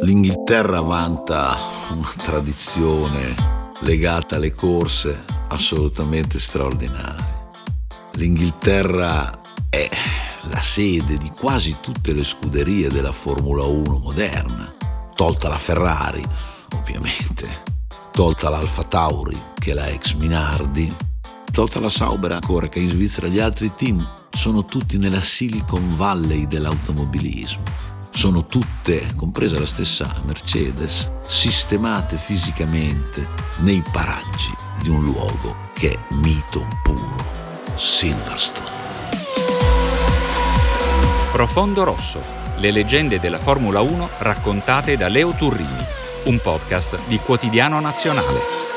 L'Inghilterra vanta una tradizione legata alle corse assolutamente straordinaria. L'Inghilterra è la sede di quasi tutte le scuderie della Formula 1 moderna, tolta la Ferrari, ovviamente, tolta l'Alfa Tauri, che è la ex Minardi, tolta la Sauber ancora, che in Svizzera gli altri team sono tutti nella Silicon Valley dell'automobilismo sono tutte, compresa la stessa Mercedes, sistemate fisicamente nei paraggi di un luogo che è mito puro, Silverstone. Profondo Rosso, le leggende della Formula 1 raccontate da Leo Turrini, un podcast di Quotidiano Nazionale.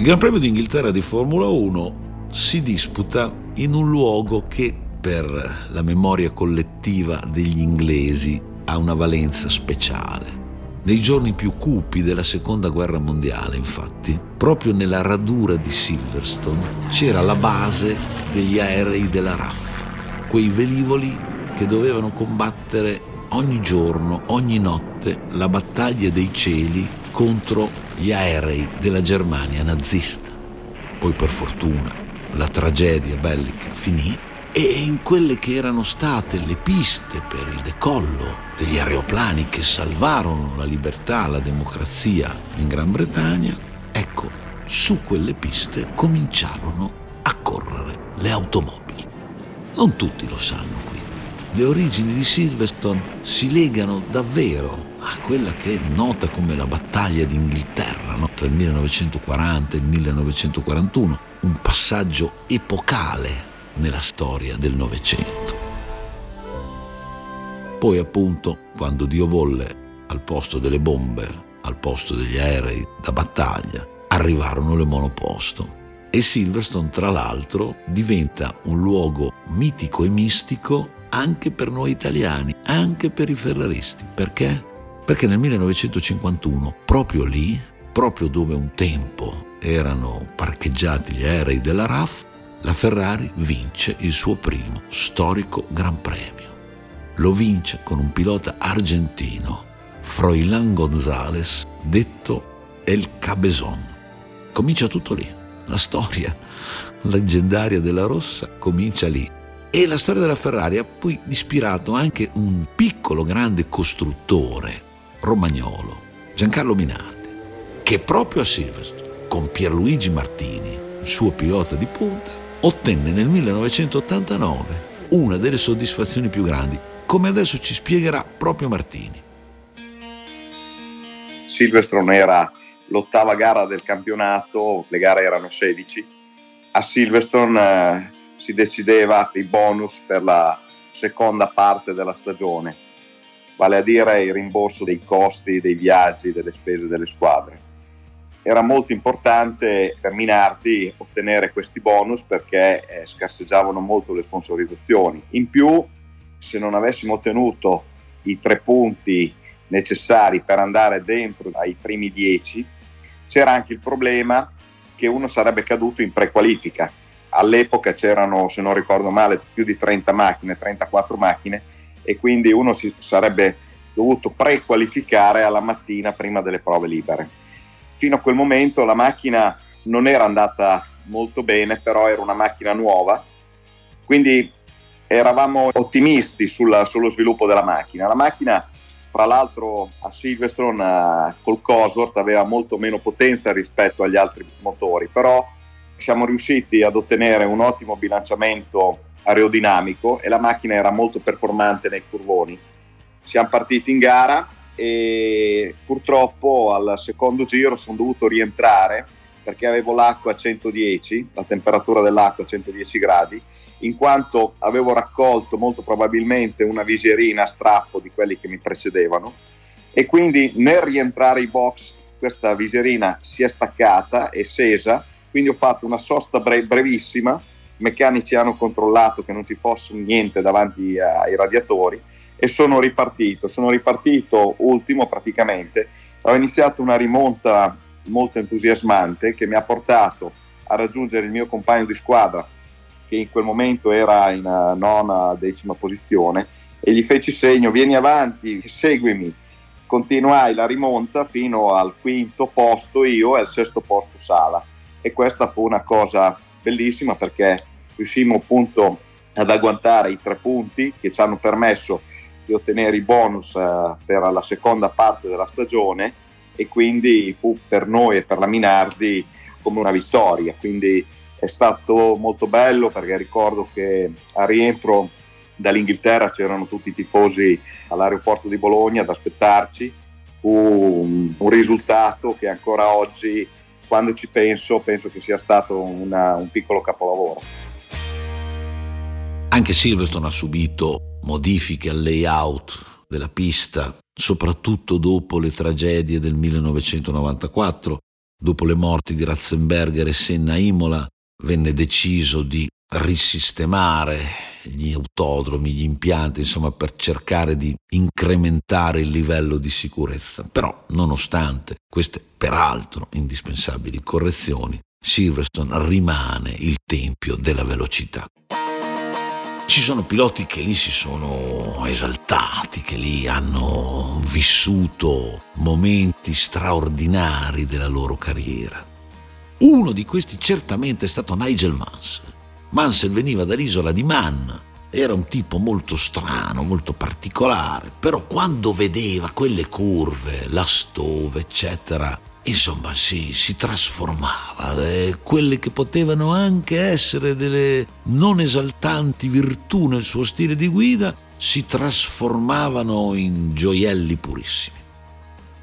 Il Gran Premio d'Inghilterra di Formula 1 si disputa in un luogo che per la memoria collettiva degli inglesi ha una valenza speciale. Nei giorni più cupi della seconda guerra mondiale, infatti, proprio nella radura di Silverstone c'era la base degli aerei della RAF, quei velivoli che dovevano combattere ogni giorno, ogni notte, la battaglia dei cieli contro gli aerei della Germania nazista. Poi per fortuna la tragedia bellica finì e in quelle che erano state le piste per il decollo degli aeroplani che salvarono la libertà, la democrazia in Gran Bretagna, ecco, su quelle piste cominciarono a correre le automobili. Non tutti lo sanno quindi. Le origini di Silverstone si legano davvero a quella che è nota come la battaglia d'Inghilterra no? tra il 1940 e il 1941, un passaggio epocale nella storia del Novecento. Poi appunto, quando Dio volle, al posto delle bombe, al posto degli aerei da battaglia, arrivarono le monoposto. E Silverstone, tra l'altro, diventa un luogo mitico e mistico anche per noi italiani, anche per i ferraristi. Perché? Perché nel 1951, proprio lì, proprio dove un tempo erano parcheggiati gli aerei della RAF, la Ferrari vince il suo primo storico Gran Premio. Lo vince con un pilota argentino, Froilán González, detto El Cabezón. Comincia tutto lì. La storia leggendaria della Rossa comincia lì. E la storia della Ferrari ha poi ispirato anche un piccolo grande costruttore romagnolo, Giancarlo Minardi, che proprio a Silverstone con Pierluigi Martini, il suo pilota di punta, ottenne nel 1989 una delle soddisfazioni più grandi, come adesso ci spiegherà proprio Martini. Silverstone era l'ottava gara del campionato, le gare erano 16. A Silverstone eh, si decideva i bonus per la seconda parte della stagione, vale a dire il rimborso dei costi dei viaggi, delle spese delle squadre era molto importante per Minardi ottenere questi bonus perché eh, scarseggiavano molto le sponsorizzazioni. In più, se non avessimo ottenuto i tre punti necessari per andare dentro ai primi dieci, c'era anche il problema che uno sarebbe caduto in prequalifica. All'epoca c'erano, se non ricordo male, più di 30 macchine, 34 macchine, e quindi uno si sarebbe dovuto prequalificare alla mattina prima delle prove libere fino a quel momento la macchina non era andata molto bene, però era una macchina nuova, quindi eravamo ottimisti sulla, sullo sviluppo della macchina. La macchina, fra l'altro, a Silverstone uh, col Cosworth aveva molto meno potenza rispetto agli altri motori, però siamo riusciti ad ottenere un ottimo bilanciamento aerodinamico e la macchina era molto performante nei curvoni. Siamo partiti in gara e purtroppo al secondo giro sono dovuto rientrare perché avevo l'acqua a 110, la temperatura dell'acqua a 110 gradi, in quanto avevo raccolto molto probabilmente una visierina a strappo di quelli che mi precedevano e quindi nel rientrare ai box questa visierina si è staccata e sesa, quindi ho fatto una sosta bre- brevissima, i meccanici hanno controllato che non ci fosse niente davanti ai radiatori e sono ripartito, sono ripartito ultimo praticamente, ho iniziato una rimonta molto entusiasmante che mi ha portato a raggiungere il mio compagno di squadra, che in quel momento era in uh, nona decima posizione, e gli feci segno, vieni avanti, seguimi. Continuai la rimonta fino al quinto posto io e al sesto posto Sala. E questa fu una cosa bellissima perché riuscimmo appunto ad agguantare i tre punti che ci hanno permesso di ottenere i bonus uh, per la seconda parte della stagione e quindi fu per noi e per la Minardi come una vittoria. Quindi è stato molto bello perché ricordo che a rientro dall'Inghilterra c'erano tutti i tifosi all'aeroporto di Bologna ad aspettarci. Fu un risultato che ancora oggi, quando ci penso, penso che sia stato una, un piccolo capolavoro. Anche Silverstone ha subito modifiche al layout della pista, soprattutto dopo le tragedie del 1994, dopo le morti di Ratzenberger e Senna Imola, venne deciso di risistemare gli autodromi, gli impianti, insomma, per cercare di incrementare il livello di sicurezza. Però, nonostante queste peraltro indispensabili correzioni, Silverstone rimane il tempio della velocità. Ci sono piloti che lì si sono esaltati, che lì hanno vissuto momenti straordinari della loro carriera. Uno di questi certamente è stato Nigel Mansell. Mansell veniva dall'isola di Man, era un tipo molto strano, molto particolare, però quando vedeva quelle curve, la stove, eccetera, insomma si, si trasformava, eh, quelle che potevano anche essere delle non esaltanti virtù nel suo stile di guida, si trasformavano in gioielli purissimi.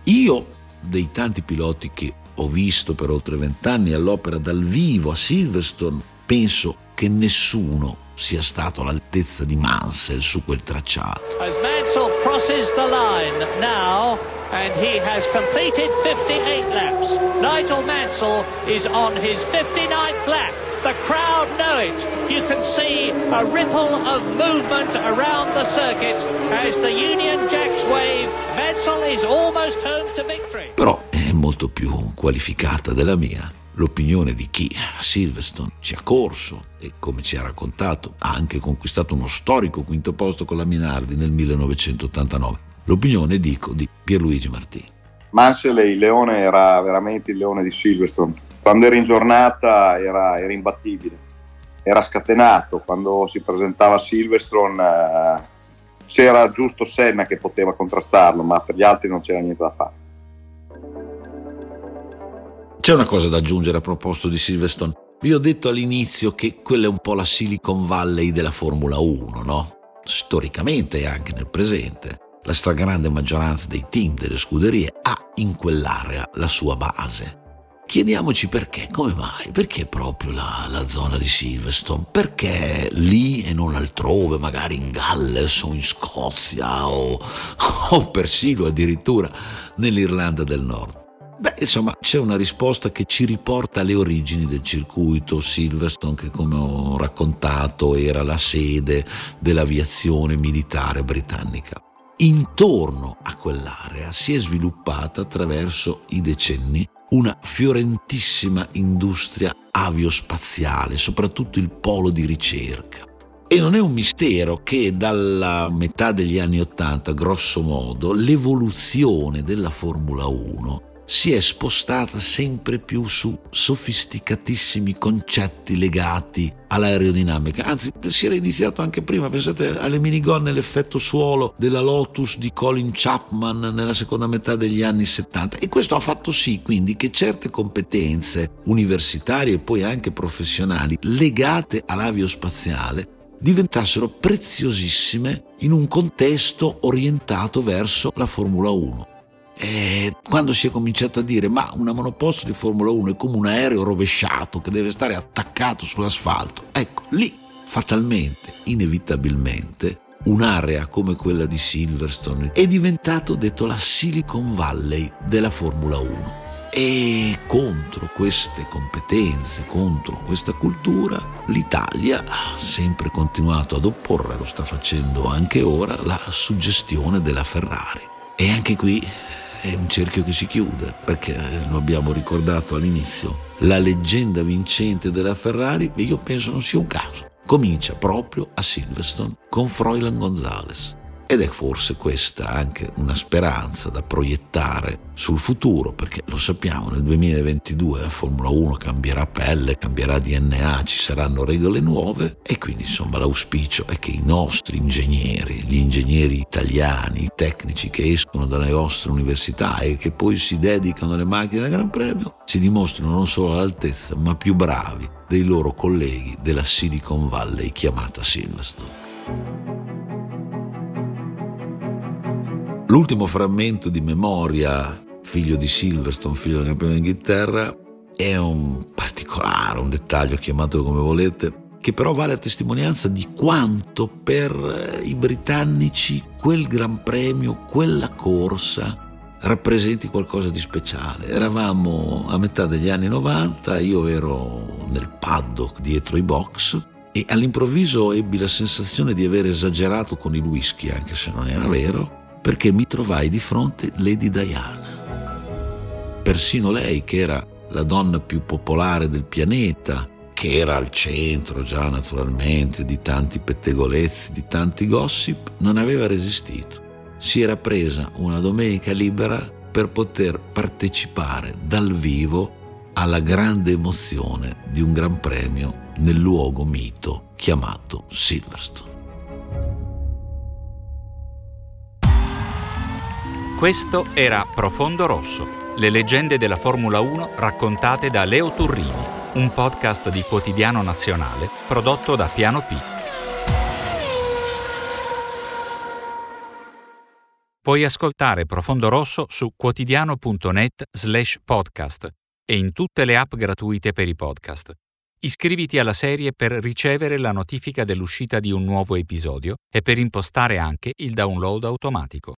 Io, dei tanti piloti che ho visto per oltre vent'anni all'opera dal vivo a Silverstone, penso che nessuno sia stato all'altezza di Mansell su quel tracciato. As Mansell crosses the line now and he has completed 58 laps. Nigel Mansell is on his 59th lap. The crowd know it. You can see a ripple of movement around the circuit as the Union Jacks wave. Mansell is almost home to victory. Però è molto più qualificata della mia l'opinione di chi a Silverstone ci ha corso e come ci ha raccontato ha anche conquistato uno storico quinto posto con la Minardi nel 1989 l'opinione, dico, di Pierluigi Martini. Mansell, il leone, era veramente il leone di Silverstone. Quando era in giornata era, era imbattibile, era scatenato. Quando si presentava a Silverstone eh, c'era giusto Senna che poteva contrastarlo, ma per gli altri non c'era niente da fare. C'è una cosa da aggiungere a proposito di Silverstone. Vi ho detto all'inizio che quella è un po' la Silicon Valley della Formula 1, no? Storicamente e anche nel presente la stragrande maggioranza dei team delle scuderie ha in quell'area la sua base. Chiediamoci perché, come mai? Perché proprio la, la, zona di Silverstone? Perché lì e non altrove, magari in Galles o in Scozia o, o persino addirittura nell'Irlanda del Nord? Insomma, c'è una risposta che ci riporta alle origini del circuito Silverstone, che come ho raccontato era la sede dell'aviazione militare britannica intorno a quell'area si è sviluppata attraverso i decenni una fiorentissima industria aviospaziale, soprattutto il polo di ricerca. E non è un mistero che dalla metà degli anni Ottanta, grosso modo, l'evoluzione della Formula 1 si è spostata sempre più su sofisticatissimi concetti legati all'aerodinamica. Anzi, si era iniziato anche prima, pensate alle minigonne, l'effetto suolo della Lotus di Colin Chapman nella seconda metà degli anni 70 e questo ha fatto sì quindi che certe competenze universitarie e poi anche professionali legate all'aviospaziale diventassero preziosissime in un contesto orientato verso la Formula 1. E quando si è cominciato a dire ma una monoposto di Formula 1 è come un aereo rovesciato che deve stare attaccato sull'asfalto, ecco, lì fatalmente, inevitabilmente, un'area come quella di Silverstone è diventato detto la Silicon Valley della Formula 1. E contro queste competenze, contro questa cultura, l'Italia ha sempre continuato ad opporre, lo sta facendo anche ora, la suggestione della Ferrari. E anche qui è un cerchio che si chiude, perché lo abbiamo ricordato all'inizio, la leggenda vincente della Ferrari, io penso non sia un caso. Comincia proprio a Silverstone con Froilan Gonzalez. Ed è forse questa anche una speranza da proiettare sul futuro, perché lo sappiamo, nel 2022 la Formula 1 cambierà pelle, cambierà DNA, ci saranno regole nuove e quindi insomma l'auspicio è che i nostri ingegneri, gli ingegneri italiani, i tecnici che escono dalle nostre università e che poi si dedicano alle macchine da Gran Premio, si dimostrino non solo all'altezza, ma più bravi dei loro colleghi della Silicon Valley chiamata Silverstone. L'ultimo frammento di memoria, figlio di Silverstone, figlio del campione d'Inghilterra, è un particolare, un dettaglio, chiamatelo come volete, che però vale a testimonianza di quanto per i britannici quel Gran Premio, quella corsa, rappresenti qualcosa di speciale. Eravamo a metà degli anni 90, io ero nel paddock dietro i box e all'improvviso ebbi la sensazione di aver esagerato con il whisky, anche se non era vero, perché mi trovai di fronte Lady Diana. Persino lei, che era la donna più popolare del pianeta, che era al centro già naturalmente di tanti pettegolezzi, di tanti gossip, non aveva resistito. Si era presa una domenica libera per poter partecipare dal vivo alla grande emozione di un gran premio nel luogo mito chiamato Silverstone. Questo era Profondo Rosso, le leggende della Formula 1 raccontate da Leo Turrini, un podcast di quotidiano nazionale prodotto da Piano P. Puoi ascoltare Profondo Rosso su quotidiano.net slash podcast e in tutte le app gratuite per i podcast. Iscriviti alla serie per ricevere la notifica dell'uscita di un nuovo episodio e per impostare anche il download automatico.